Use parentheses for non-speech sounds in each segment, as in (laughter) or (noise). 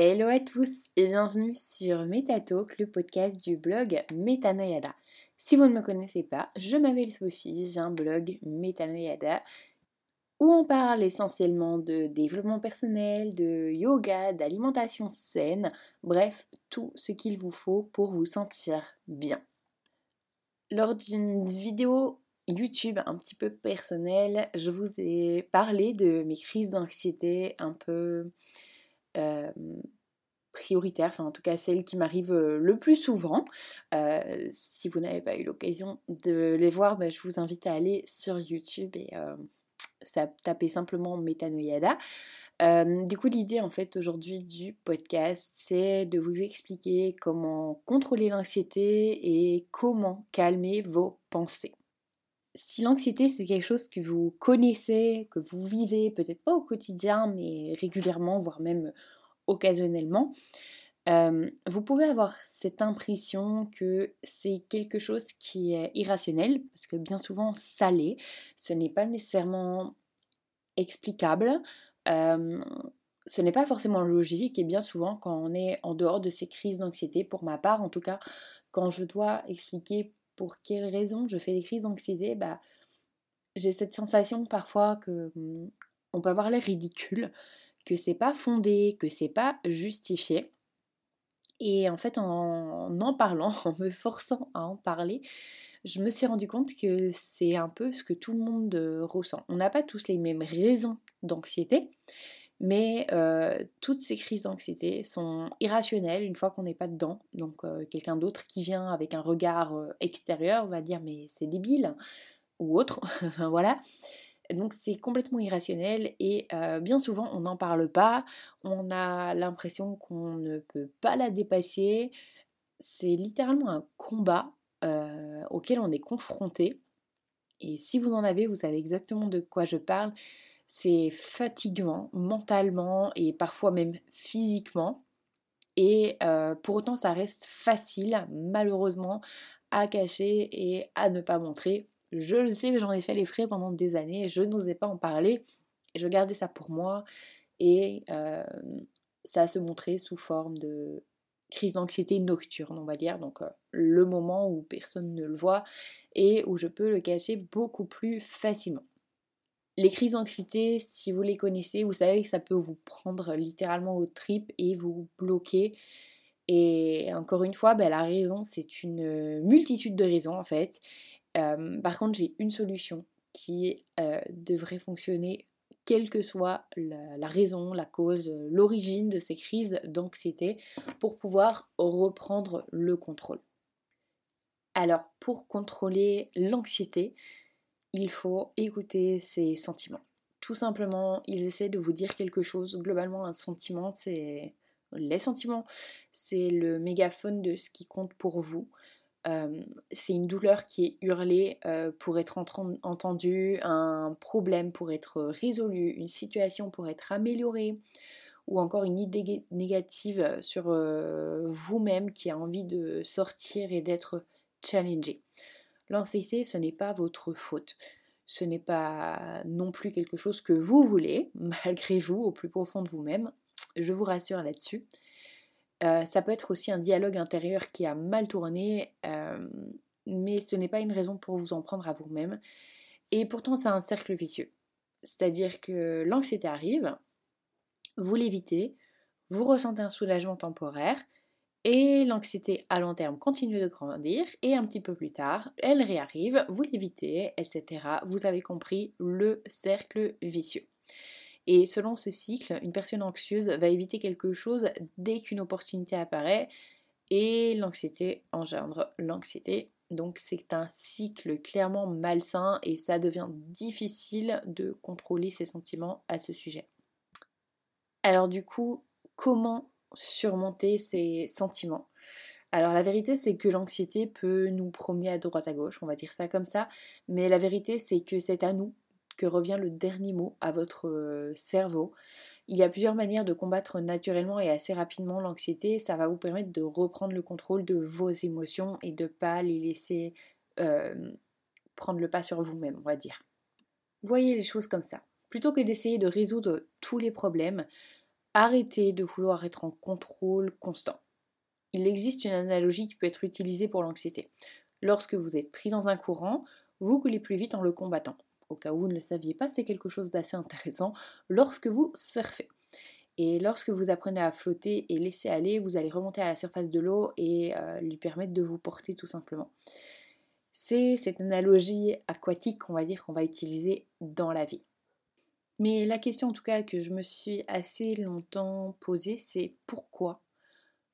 Hello à tous et bienvenue sur MetaTalk, le podcast du blog Metanoyada. Si vous ne me connaissez pas, je m'appelle Sophie, j'ai un blog Metanoyada où on parle essentiellement de développement personnel, de yoga, d'alimentation saine, bref, tout ce qu'il vous faut pour vous sentir bien. Lors d'une vidéo YouTube un petit peu personnelle, je vous ai parlé de mes crises d'anxiété un peu euh, prioritaires, enfin en tout cas celles qui m'arrivent euh, le plus souvent. Euh, si vous n'avez pas eu l'occasion de les voir, bah, je vous invite à aller sur YouTube et ça taper simplement Metanoyada. du coup, l'idée en fait aujourd'hui du podcast, c'est de vous expliquer comment contrôler l'anxiété et comment calmer vos pensées si l'anxiété c'est quelque chose que vous connaissez, que vous vivez, peut-être pas au quotidien, mais régulièrement, voire même occasionnellement, euh, vous pouvez avoir cette impression que c'est quelque chose qui est irrationnel, parce que bien souvent ça l'est, ce n'est pas nécessairement explicable, euh, ce n'est pas forcément logique, et bien souvent quand on est en dehors de ces crises d'anxiété, pour ma part en tout cas, quand je dois expliquer pour quelles raisons je fais des crises d'anxiété, bah, j'ai cette sensation parfois que hmm, on peut avoir l'air ridicule, que c'est pas fondé, que c'est pas justifié. Et en fait, en en parlant, (laughs) en me forçant à en parler, je me suis rendu compte que c'est un peu ce que tout le monde euh, ressent. On n'a pas tous les mêmes raisons d'anxiété, mais euh, toutes ces crises d'anxiété sont irrationnelles une fois qu'on n'est pas dedans. Donc euh, quelqu'un d'autre qui vient avec un regard euh, extérieur va dire mais c'est débile ou autre. (laughs) voilà. Donc c'est complètement irrationnel et bien souvent on n'en parle pas, on a l'impression qu'on ne peut pas la dépasser. C'est littéralement un combat auquel on est confronté. Et si vous en avez, vous savez exactement de quoi je parle c'est fatigant mentalement et parfois même physiquement. Et euh, pour autant, ça reste facile, malheureusement, à cacher et à ne pas montrer. Je le sais, mais j'en ai fait les frais pendant des années. Je n'osais pas en parler. Je gardais ça pour moi. Et euh, ça se montrait sous forme de crise d'anxiété nocturne, on va dire. Donc, euh, le moment où personne ne le voit et où je peux le cacher beaucoup plus facilement. Les crises d'anxiété, si vous les connaissez, vous savez que ça peut vous prendre littéralement au trip et vous bloquer. Et encore une fois, ben, la raison, c'est une multitude de raisons en fait. Euh, par contre, j'ai une solution qui euh, devrait fonctionner quelle que soit la raison, la cause, l'origine de ces crises d'anxiété pour pouvoir reprendre le contrôle. Alors, pour contrôler l'anxiété, il faut écouter ses sentiments. Tout simplement, ils essaient de vous dire quelque chose. Globalement, un sentiment, c'est les sentiments, c'est le mégaphone de ce qui compte pour vous. Euh, c'est une douleur qui est hurlée euh, pour être entendue, un problème pour être résolu, une situation pour être améliorée, ou encore une idée négative sur euh, vous-même qui a envie de sortir et d'être challengé. L'anxiété, ce n'est pas votre faute. Ce n'est pas non plus quelque chose que vous voulez, (laughs) malgré vous, au plus profond de vous-même. Je vous rassure là-dessus. Euh, ça peut être aussi un dialogue intérieur qui a mal tourné, euh, mais ce n'est pas une raison pour vous en prendre à vous-même. Et pourtant, c'est un cercle vicieux. C'est-à-dire que l'anxiété arrive, vous l'évitez, vous ressentez un soulagement temporaire, et l'anxiété à long terme continue de grandir et un petit peu plus tard, elle réarrive, vous l'évitez, etc. Vous avez compris le cercle vicieux. Et selon ce cycle, une personne anxieuse va éviter quelque chose dès qu'une opportunité apparaît et l'anxiété engendre l'anxiété. Donc c'est un cycle clairement malsain et ça devient difficile de contrôler ses sentiments à ce sujet. Alors du coup, comment surmonter ces sentiments. Alors la vérité c'est que l'anxiété peut nous promener à droite à gauche, on va dire ça comme ça, mais la vérité c'est que c'est à nous que revient le dernier mot à votre euh, cerveau. Il y a plusieurs manières de combattre naturellement et assez rapidement l'anxiété, ça va vous permettre de reprendre le contrôle de vos émotions et de ne pas les laisser euh, prendre le pas sur vous-même, on va dire. Voyez les choses comme ça. Plutôt que d'essayer de résoudre tous les problèmes, arrêtez de vouloir être en contrôle constant. Il existe une analogie qui peut être utilisée pour l'anxiété. Lorsque vous êtes pris dans un courant, vous coulez plus vite en le combattant. Au cas où vous ne le saviez pas, c'est quelque chose d'assez (laughs) intéressant lorsque vous surfez. Et lorsque vous apprenez à flotter et laisser aller, vous allez remonter à la surface de l'eau et euh, lui permettre de vous porter tout simplement. C'est cette analogie aquatique qu'on va dire qu'on va utiliser dans la vie. Mais la question en tout cas que je me suis assez longtemps posée, c'est pourquoi?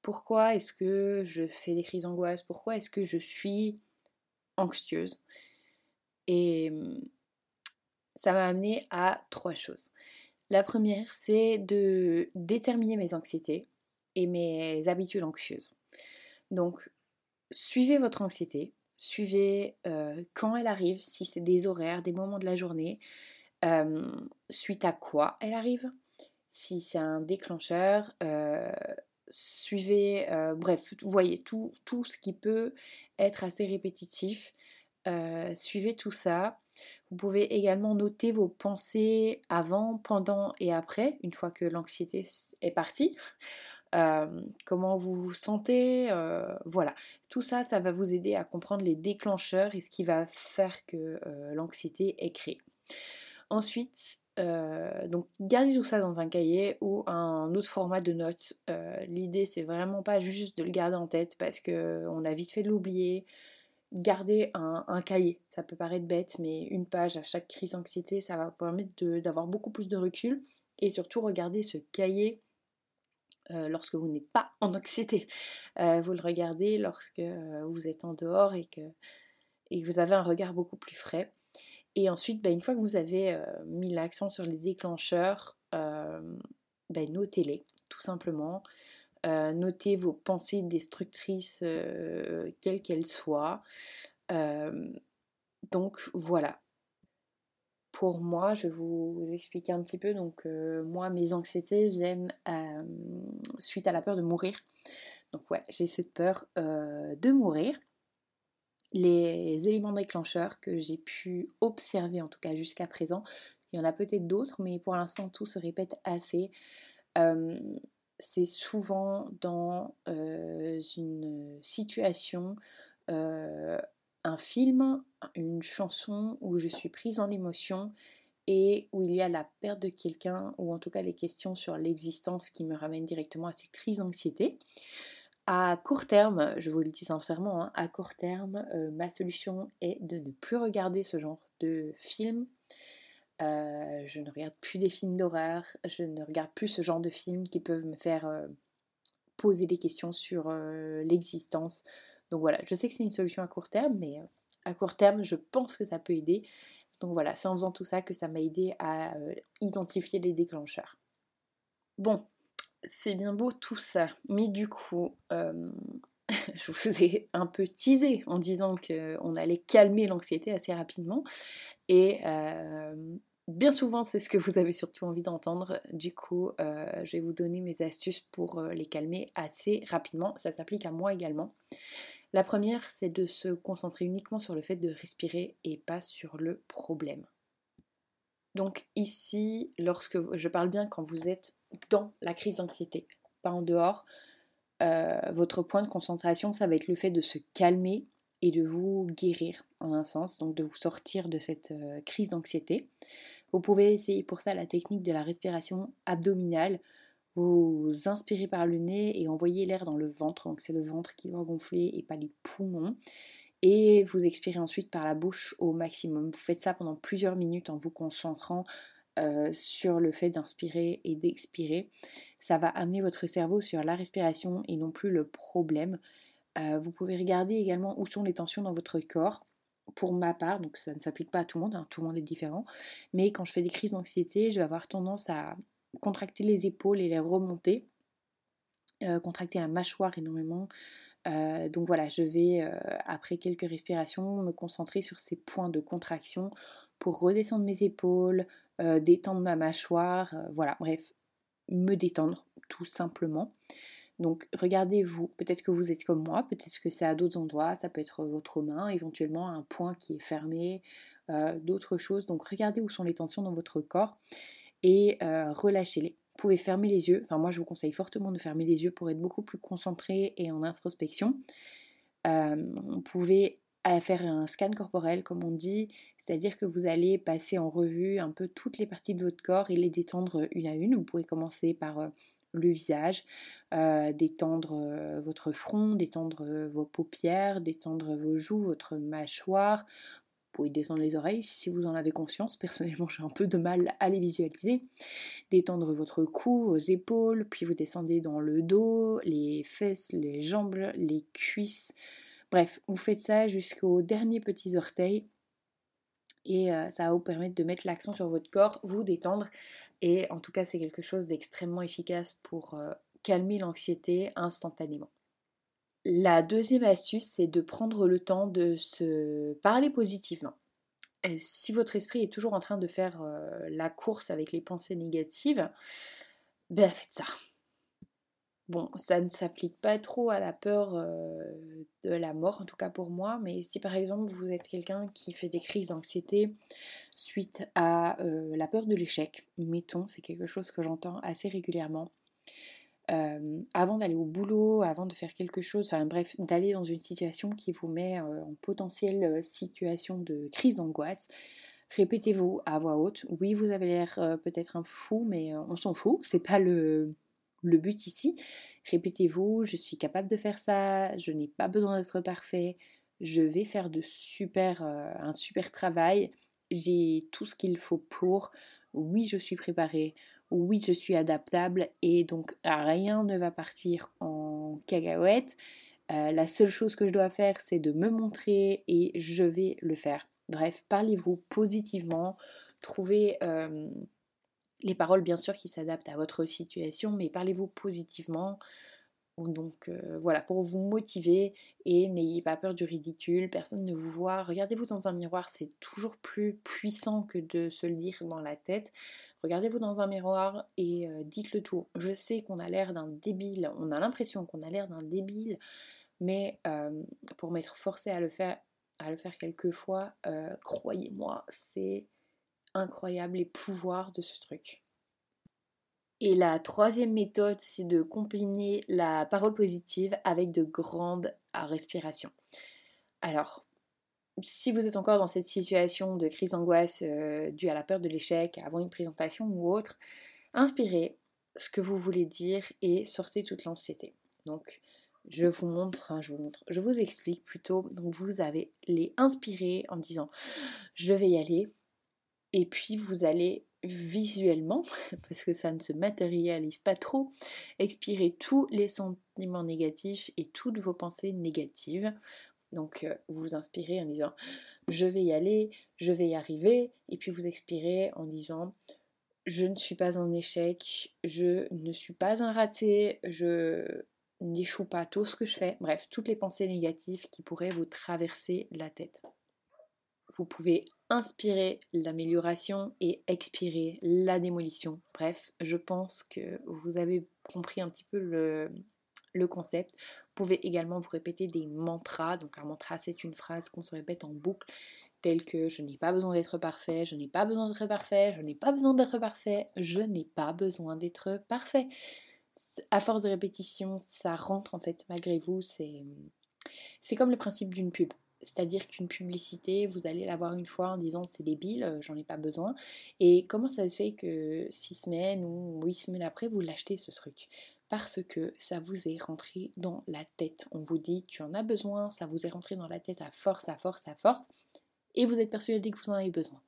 Pourquoi est-ce que je fais des crises d'angoisse? Pourquoi est-ce que je suis anxieuse? Et hum, ça m'a amené à trois choses. La première, c'est de déterminer mes anxiétés et mes habitudes anxieuses. Donc, suivez votre anxiété, suivez euh, quand elle arrive, si c'est des horaires, des moments de la journée, suite à quoi elle arrive, si c'est un déclencheur, suivez, bref, vous voyez tout, tout ce qui peut être assez répétitif, suivez tout ça vous pouvez également noter vos pensées avant, pendant et après, une fois que l'anxiété est partie. (laughs) Comment vous vous sentez, voilà. Tout ça, ça va vous aider à comprendre les déclencheurs et ce qui va faire que l'anxiété est créée. Ensuite, donc gardez tout ça dans un cahier ou un autre format de notes. L'idée, c'est vraiment pas juste de le garder en tête parce qu'on a vite fait de l'oublier garder un, cahier. Ça peut paraître bête, mais une page à chaque crise d'anxiété, ça va permettre d'avoir beaucoup plus de recul. Et surtout, regarder ce cahier euh, lorsque vous n'êtes pas en anxiété. Euh, vous le regardez lorsque euh, vous êtes en dehors et que, et vous avez un regard beaucoup plus frais. Et ensuite, bah, une fois que vous avez mis l'accent sur les déclencheurs, bah, notez-les, tout simplement. Euh, notez vos pensées destructrices, euh, quelles qu'elles soient. Euh, donc voilà. Pour moi, je vais vous expliquer un petit peu. Donc moi, mes anxiétés viennent suite à la peur de mourir. Donc ouais, j'ai cette peur de mourir. Les éléments déclencheurs que j'ai pu observer, en tout cas jusqu'à présent, il y en a peut-être d'autres, mais pour l'instant tout se répète assez c'est souvent dans une situation, un film, une chanson où je suis prise en émotion et où il y a la perte de quelqu'un ou en tout cas les questions sur l'existence qui me ramènent directement à cette crise d'anxiété. À court terme, je vous le dis sincèrement, hein, à court terme, ma solution est de ne plus regarder ce genre de film euh, je ne regarde plus des films d'horreur, je ne regarde plus ce genre de films qui peuvent me faire euh, poser des questions sur euh, l'existence. Donc voilà, je sais que c'est une solution à court terme, mais à court terme, je pense que ça peut aider. Donc voilà, c'est en faisant tout ça que ça m'a aidé à identifier les déclencheurs. Bon, c'est bien beau tout ça, mais du coup, (laughs) je vous ai un peu teasé en disant qu'on allait calmer l'anxiété assez rapidement. Et euh, bien souvent, c'est ce que vous avez surtout envie d'entendre. Du coup, euh, je vais vous donner mes astuces pour euh, les calmer assez rapidement. Ça s'applique à moi également. La première, c'est de se concentrer uniquement sur le fait de respirer et pas sur le problème. Donc ici, lorsque je parle bien quand vous êtes dans la crise d'anxiété, pas en dehors, votre point de concentration, ça va être le fait de se calmer et de vous guérir en un sens, donc de vous sortir de cette euh, crise d'anxiété. Vous pouvez essayer pour ça la technique de la respiration abdominale. Vous inspirez par le nez et envoyez l'air dans le ventre, donc c'est le ventre qui doit gonfler et pas les poumons. Et vous expirez ensuite par la bouche au maximum. Vous faites ça pendant plusieurs minutes en vous concentrant euh, sur le fait d'inspirer et d'expirer. Ça va amener votre cerveau sur la respiration et non plus le problème. Euh, vous pouvez regarder également où sont les tensions dans votre corps. Pour ma part, donc ça ne s'applique pas à tout le monde, hein, tout le monde est différent, mais quand je fais des crises d'anxiété, je vais avoir tendance à contracter les épaules et les remonter, euh, contracter la mâchoire énormément. Donc voilà, je vais, après quelques respirations, me concentrer sur ces points de contraction pour redescendre mes épaules, détendre ma mâchoire, voilà, bref, me détendre tout simplement. Donc regardez-vous, peut-être que vous êtes comme moi, peut-être que c'est à d'autres endroits, ça peut être votre main, éventuellement un point qui est fermé, euh, d'autres choses. Donc regardez où sont les tensions dans votre corps et euh, relâchez-les. Vous pouvez fermer les yeux. Enfin, moi, je vous conseille fortement de fermer les yeux pour être beaucoup plus concentré et en introspection. Euh, vous pouvez faire un scan corporel, comme on dit, c'est-à-dire que vous allez passer en revue un peu toutes les parties de votre corps et les détendre une à une. Vous pouvez commencer par euh, le visage, euh, détendre votre front, détendre vos paupières, détendre vos joues, votre mâchoire, pouvez détendre les oreilles si vous en avez conscience. Personnellement, (laughs) j'ai un peu de mal à les visualiser. Détendre votre cou, vos épaules, puis vous descendez dans le dos, les fesses, les jambes, les cuisses. Bref, vous faites ça jusqu'aux derniers petits orteils. Et euh, ça va vous permettre de mettre l'accent sur votre corps, vous détendre. Et en tout cas, c'est quelque chose d'extrêmement efficace pour euh, calmer l'anxiété instantanément. La deuxième astuce, c'est de prendre le temps de se parler positivement. Si votre esprit est toujours en train de faire euh, la course avec les pensées négatives, ben faites ça. Bon, ça ne s'applique pas trop à la peur euh, de la mort, en tout cas pour moi, mais si par exemple vous êtes quelqu'un qui fait des crises d'anxiété suite à euh, la peur de l'échec, mettons, c'est quelque chose que j'entends assez régulièrement, euh, avant d'aller au boulot, avant de faire quelque chose, enfin bref, d'aller dans une situation qui vous met en potentielle situation de crise d'angoisse, répétez-vous à voix haute. Oui, vous avez l'air peut-être un fou, mais on s'en fout, c'est pas le, le but ici. Répétez-vous, je suis capable de faire ça, je n'ai pas besoin d'être parfait, je vais faire de super, un super travail, j'ai tout ce qu'il faut pour, oui, je suis préparée, oui, je suis adaptable et donc rien ne va partir en cacahuète. Euh, la seule chose que je dois faire, c'est de me montrer et je vais le faire. Bref, parlez-vous positivement, trouvez euh, les paroles bien sûr qui s'adaptent à votre situation, mais parlez-vous positivement. Donc euh, voilà, pour vous motiver et n'ayez pas peur du ridicule, personne ne vous voit. Regardez-vous dans un miroir, c'est toujours plus puissant que de se le dire dans la tête. Regardez-vous dans un miroir et euh, dites-le tout. Je sais qu'on a l'air d'un débile, on a l'impression qu'on a l'air d'un débile, mais euh, pour m'être forcé à le faire, à le faire quelques fois, croyez-moi, c'est incroyable les pouvoirs de ce truc. Et la troisième méthode, c'est de combiner la parole positive avec de grandes respirations. Alors, si vous êtes encore dans cette situation de crise d'angoisse euh, due à la peur de l'échec avant une présentation ou autre, inspirez ce que vous voulez dire et sortez toute l'anxiété. Donc, je vous montre, je vous montre, je vous explique plutôt. Donc, vous avez les inspirer en disant je vais y aller, et puis vous allez visuellement, (laughs) parce que ça ne se matérialise pas trop, expirer tous les sentiments négatifs et toutes vos pensées négatives. Donc euh, vous vous inspirez en disant je vais y aller, je vais y arriver, et puis vous expirez en disant je ne suis pas un échec, je ne suis pas un raté, je n'échoue pas tout ce que je fais. Bref, toutes les pensées négatives qui pourraient vous traverser la tête. Vous pouvez inspirer l'amélioration et expirer la démolition. Bref, je pense que vous avez compris un petit peu le, concept. Vous pouvez également vous répéter des mantras. Donc un mantra, c'est une phrase qu'on se répète en boucle telle que je n'ai pas besoin d'être parfait, je n'ai pas besoin d'être parfait, je n'ai pas besoin d'être parfait, je n'ai pas besoin d'être parfait. À force de répétition, ça rentre en fait malgré vous. C'est, c'est comme le principe d'une pub. C'est-à-dire qu'une publicité, vous allez la voir une fois en disant c'est débile, euh, j'en ai pas besoin. Et comment ça se fait que six semaines ou huit semaines après, vous l'achetez ce truc? Parce que ça vous est rentré dans la tête. On vous dit tu en as besoin, ça vous est rentré dans la tête à force, à force, à force. Et vous êtes persuadé que vous en avez besoin.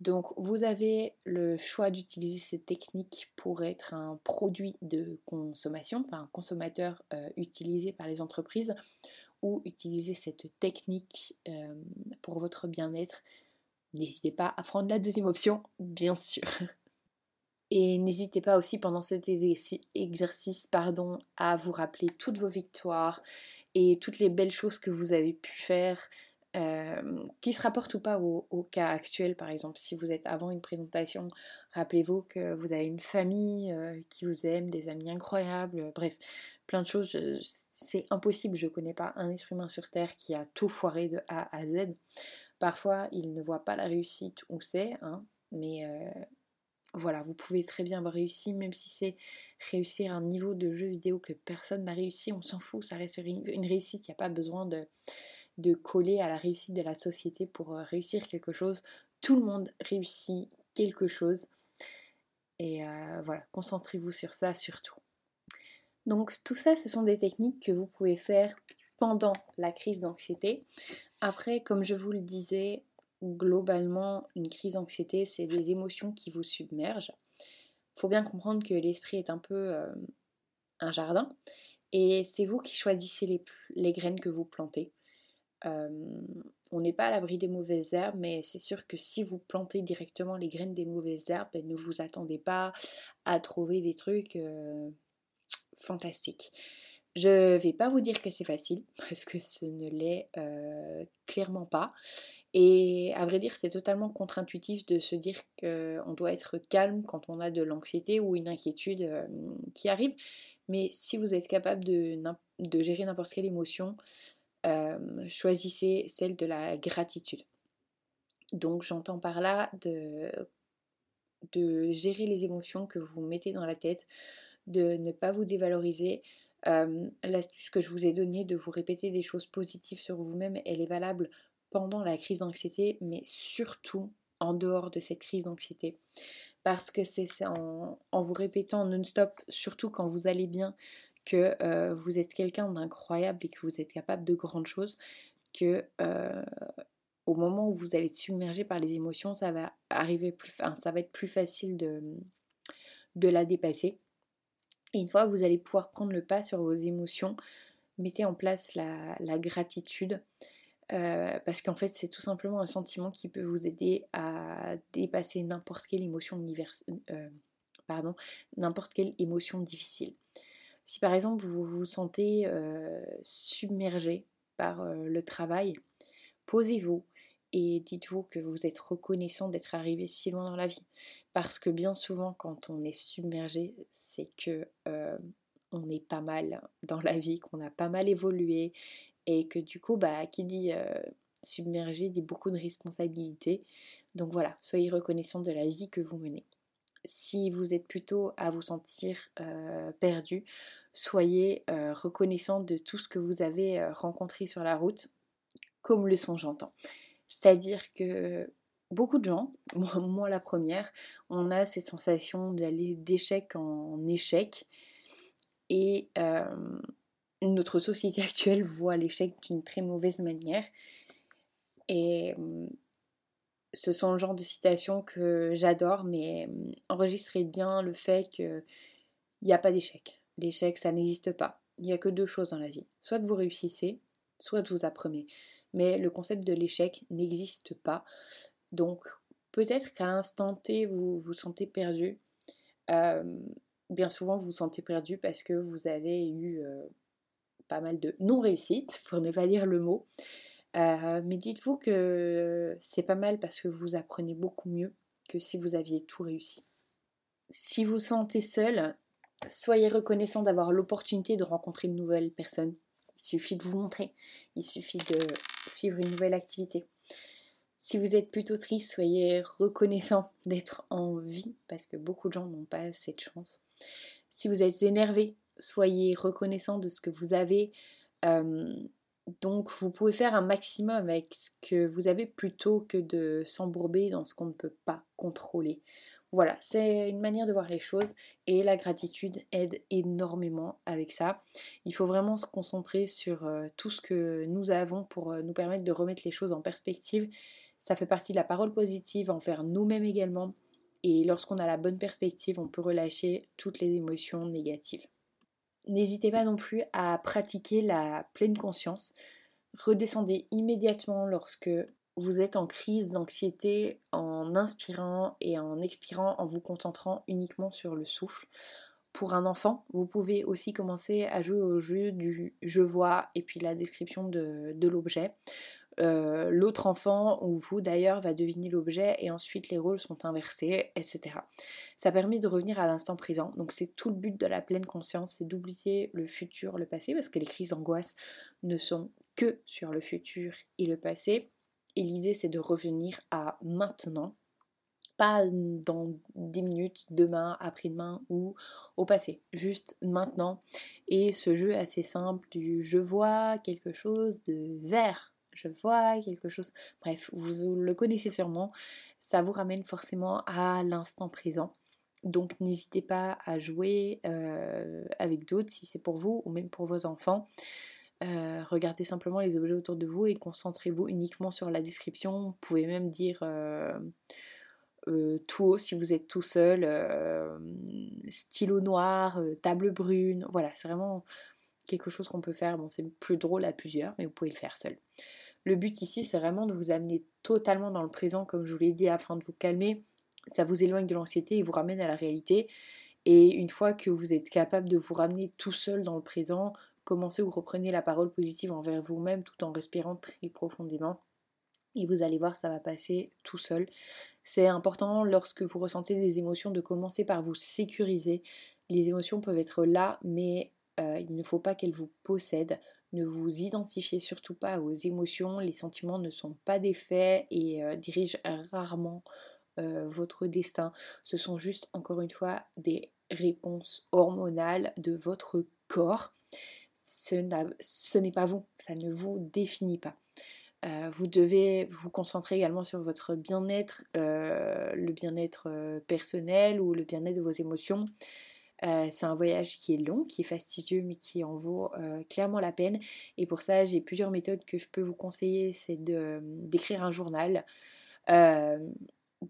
Donc vous avez le choix d'utiliser cette technique pour être un produit de consommation, enfin un consommateur euh, utilisé par les entreprises, ou utiliser cette technique pour votre bien-être, n'hésitez pas à prendre la deuxième option, bien sûr. (laughs) Et n'hésitez pas aussi pendant cet exercice pardon, à vous rappeler toutes vos victoires et toutes les belles choses que vous avez pu faire, qui se rapportent ou pas au, cas actuel. Par exemple, si vous êtes avant une présentation, rappelez-vous que vous avez une famille qui vous aime, des amis incroyables, bref, plein de choses. C'est impossible, je ne connais pas un être humain sur Terre qui a tout foiré de A à Z. Parfois, il ne voit pas la réussite où c'est, hein, mais euh, voilà, vous pouvez très bien avoir réussi, même si c'est réussir un niveau de jeu vidéo que personne n'a réussi, on s'en fout, ça reste une réussite, il n'y a pas besoin de, de coller à la réussite de la société pour euh, réussir quelque chose. Tout le monde réussit quelque chose. Et euh, voilà, concentrez-vous sur ça surtout. Donc tout ça, ce sont des techniques que vous pouvez faire pendant la crise d'anxiété. Après, comme je vous le disais, globalement, une crise d'anxiété, c'est des émotions qui vous submergent. Il faut bien comprendre que l'esprit est un peu euh, un jardin et c'est vous qui choisissez les, graines que vous plantez. Euh, on n'est pas à l'abri des mauvaises herbes, mais c'est sûr que si vous plantez directement les graines des mauvaises herbes, ben, ne vous attendez pas à trouver des trucs euh, fantastiques. Je vais pas vous dire que c'est facile, (laughs) parce que ce ne l'est clairement pas. Et à vrai dire, c'est totalement contre-intuitif de se dire qu'on doit être calme quand on a de l'anxiété ou une inquiétude euh, qui arrive. Mais si vous êtes capable de, gérer n'importe quelle émotion, euh, choisissez celle de la gratitude. Donc j'entends par là de gérer les émotions que vous mettez dans la tête, de ne pas vous dévaloriser. L'astuce que je vous ai donnée de vous répéter des choses positives sur vous-même, elle est valable pendant la crise d'anxiété, mais surtout en dehors de cette crise d'anxiété. Parce que c'est en, vous répétant non-stop, surtout quand vous allez bien, que vous êtes quelqu'un d'incroyable et que vous êtes capable de grandes choses, que au moment où vous allez être submergé par les émotions, ça va arriver plus, ça va être plus facile de la dépasser. Et une fois que vous allez pouvoir prendre le pas sur vos émotions, mettez en place la, gratitude. Euh, parce qu'en fait, c'est tout simplement un sentiment qui peut vous aider à dépasser n'importe quelle émotion euh, difficile. Si par exemple vous vous sentez euh, submergé par le travail, posez-vous et dites-vous que vous êtes reconnaissant d'être arrivé si loin dans la vie. Parce que bien souvent, quand on est submergé, c'est que on est pas mal dans la vie, qu'on a pas mal évolué et que du coup, bah, qui dit euh, submergé dit beaucoup de responsabilités. Donc voilà, soyez reconnaissant de la vie que vous menez. Si vous êtes plutôt à vous sentir euh, perdu, soyez euh, reconnaissant de tout ce que vous avez rencontré sur la route, comme le son j'entends. C'est-à-dire que beaucoup de gens, (laughs) moi, la première, on a cette sensation d'aller d'échec en échec. Et notre société (laughs) actuelle voit l'échec d'une très mauvaise manière. Et ce sont le genre de citations que j'adore, mais enregistrez bien le fait qu'il n'y a pas d'échec. L'échec, ça n'existe pas. Il n'y a que deux choses dans la vie. Soit vous réussissez, soit vous apprenez. Mais le concept de l'échec n'existe pas. Donc peut-être qu'à l'instant T, vous vous sentez perdu. Hum, bien souvent, vous vous sentez perdu parce que vous avez eu euh, pas mal de non-réussites, (laughs) pour ne pas dire le mot. Euh, mais dites-vous que c'est pas mal parce que vous apprenez beaucoup mieux que si vous aviez tout réussi. Si vous sentez seul, soyez reconnaissant d'avoir l'opportunité de rencontrer de nouvelles personnes. Il suffit de vous montrer, il suffit de suivre une nouvelle activité. Si vous êtes plutôt triste, soyez reconnaissant (laughs) d'être en vie parce que beaucoup de gens n'ont pas cette chance. Si vous êtes énervé, soyez reconnaissant de ce que vous avez. Euh, donc vous pouvez faire un maximum avec ce que vous avez plutôt que de s'embourber dans ce qu'on ne peut pas contrôler. Voilà, c'est une manière de voir les choses et la gratitude aide énormément avec ça. Il faut vraiment se concentrer sur euh, tout ce que nous avons pour euh, nous permettre de remettre les choses en perspective. Ça fait partie de la parole positive envers nous-mêmes également. Et lorsqu'on a la bonne perspective, on peut relâcher toutes les émotions négatives. N'hésitez pas non plus à pratiquer la pleine conscience. Redescendez immédiatement lorsque vous êtes en crise d'anxiété en inspirant et en expirant en vous concentrant uniquement sur le souffle. Pour un enfant, vous pouvez aussi commencer à jouer au jeu du je vois et puis la description de, l'objet. Euh, l'autre enfant ou vous d'ailleurs va deviner l'objet et ensuite les rôles sont inversés, etc. Ça permet de revenir à l'instant présent. Donc c'est tout le but de la pleine conscience, c'est d'oublier le futur, le passé, parce que les crises d'angoisse ne sont que sur le futur et le passé. Et l'idée c'est de revenir à maintenant pas dans 10 minutes, demain, après-demain ou au passé, juste maintenant. Et ce jeu assez simple du je vois quelque chose de vert, je vois quelque chose, bref, vous le connaissez sûrement, ça vous ramène forcément à l'instant présent. Donc n'hésitez pas à jouer euh, avec d'autres si c'est pour vous ou même pour vos enfants. Euh, regardez simplement les objets autour de vous et concentrez-vous uniquement sur la description. Vous pouvez même dire euh, tout haut si vous êtes tout seul, stylo noir, table brune. Voilà, c'est vraiment quelque chose qu'on peut faire. Bon, c'est plus drôle à plusieurs, mais vous pouvez le faire seul. Le but ici, c'est vraiment de vous amener totalement dans le présent, comme je vous l'ai dit, afin de vous calmer ça vous éloigne de l'anxiété et vous ramène à la réalité. Et une fois que vous êtes capable de vous ramener tout seul dans le présent, commencez ou reprenez la parole positive envers vous-même tout en respirant très profondément. Et vous allez voir, ça va passer tout seul. C'est important lorsque vous ressentez des émotions de commencer par vous sécuriser. Les émotions peuvent être là, mais euh, il ne faut pas qu'elles vous possèdent. Ne vous identifiez surtout pas aux émotions. Les sentiments ne sont pas des faits et euh, dirigent rarement euh, votre destin. Ce sont juste, encore une fois, des réponses hormonales de votre corps. Ce n'est pas vous, ça ne vous définit pas. Euh, vous devez vous concentrer également sur votre bien-être, euh, le bien-être personnel ou le bien-être de vos émotions. c'est un voyage qui est long, qui est fastidieux, mais qui en vaut clairement la peine. Et pour ça, j'ai plusieurs méthodes que je peux vous conseiller. C'est d'écrire un journal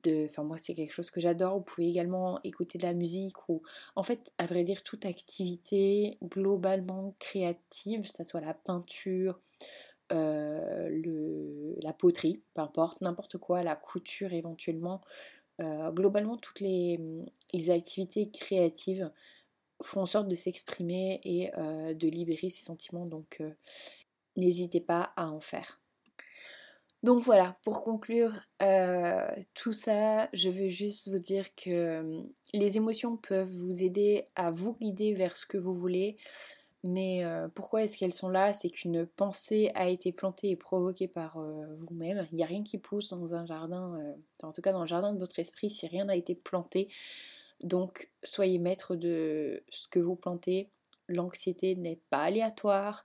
enfin moi c'est quelque chose que j'adore. Vous pouvez également écouter de la musique ou en fait à vrai dire toute activité globalement créative, que ce soit la peinture, euh, la poterie, peu importe, n'importe quoi, la couture éventuellement. Euh, globalement toutes les, les, activités créatives font en sorte de s'exprimer et euh, de libérer ses sentiments donc n'hésitez pas à en faire. Donc voilà, pour conclure euh, tout ça, je veux juste vous dire que euh, les émotions peuvent vous aider à vous guider vers ce que vous voulez. Mais euh, pourquoi est-ce qu'elles sont là? C'est qu'une pensée a été plantée et provoquée par vous-même. Il n'y a rien qui pousse dans un jardin, en tout cas dans le jardin de votre esprit, si rien n'a été planté. Donc soyez maître de ce que vous plantez. L'anxiété n'est pas aléatoire,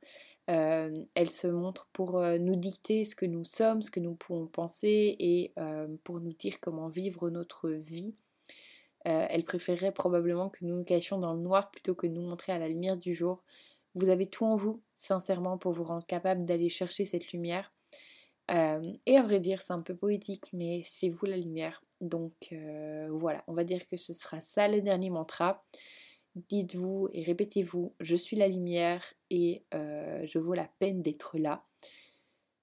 euh, elle se montre pour euh, nous dicter ce que nous sommes, ce que nous pouvons penser et euh, pour nous dire comment vivre notre vie. elle préférerait probablement que nous nous cachions dans le noir plutôt que nous montrer à la lumière du jour. Vous avez tout en vous, sincèrement, pour vous rendre capable d'aller chercher cette lumière. et à vrai dire, c'est un peu poétique, mais c'est vous la lumière. Donc voilà, on va dire que ce sera ça le dernier mantra dites-vous et répétez-vous, je suis la lumière et euh, je vaux la peine d'être là.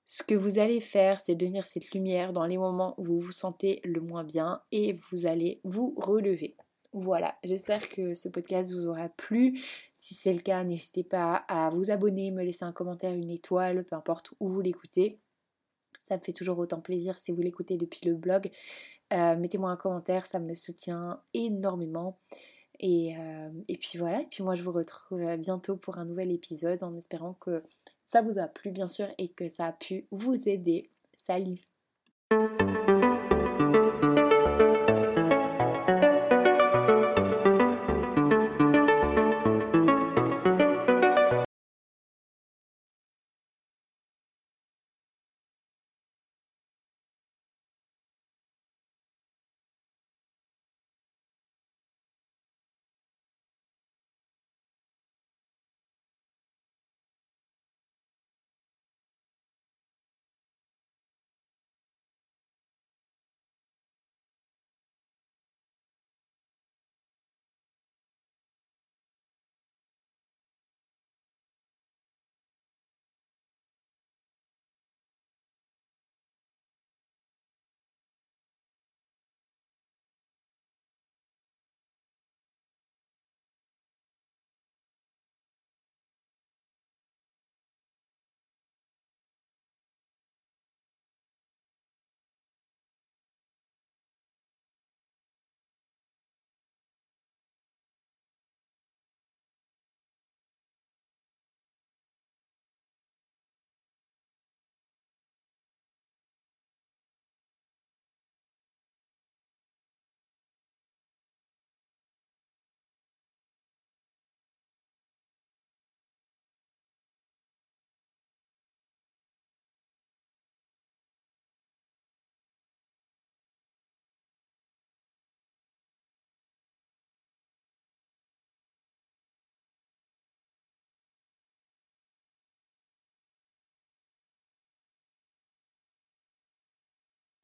Ce que vous allez faire, c'est devenir cette lumière dans les moments où vous vous sentez le moins bien et vous allez vous relever. Voilà, j'espère que ce podcast vous aura plu. Si c'est le cas, n'hésitez pas à vous abonner, me laisser un commentaire, une étoile, peu importe où vous l'écoutez. Ça me fait toujours autant plaisir si vous l'écoutez depuis le blog. Euh, mettez-moi un commentaire, ça me soutient énormément. Euh, et, puis voilà, et puis moi je vous retrouve bientôt pour un nouvel épisode en espérant que ça vous a plu bien sûr et que ça a pu vous aider. Salut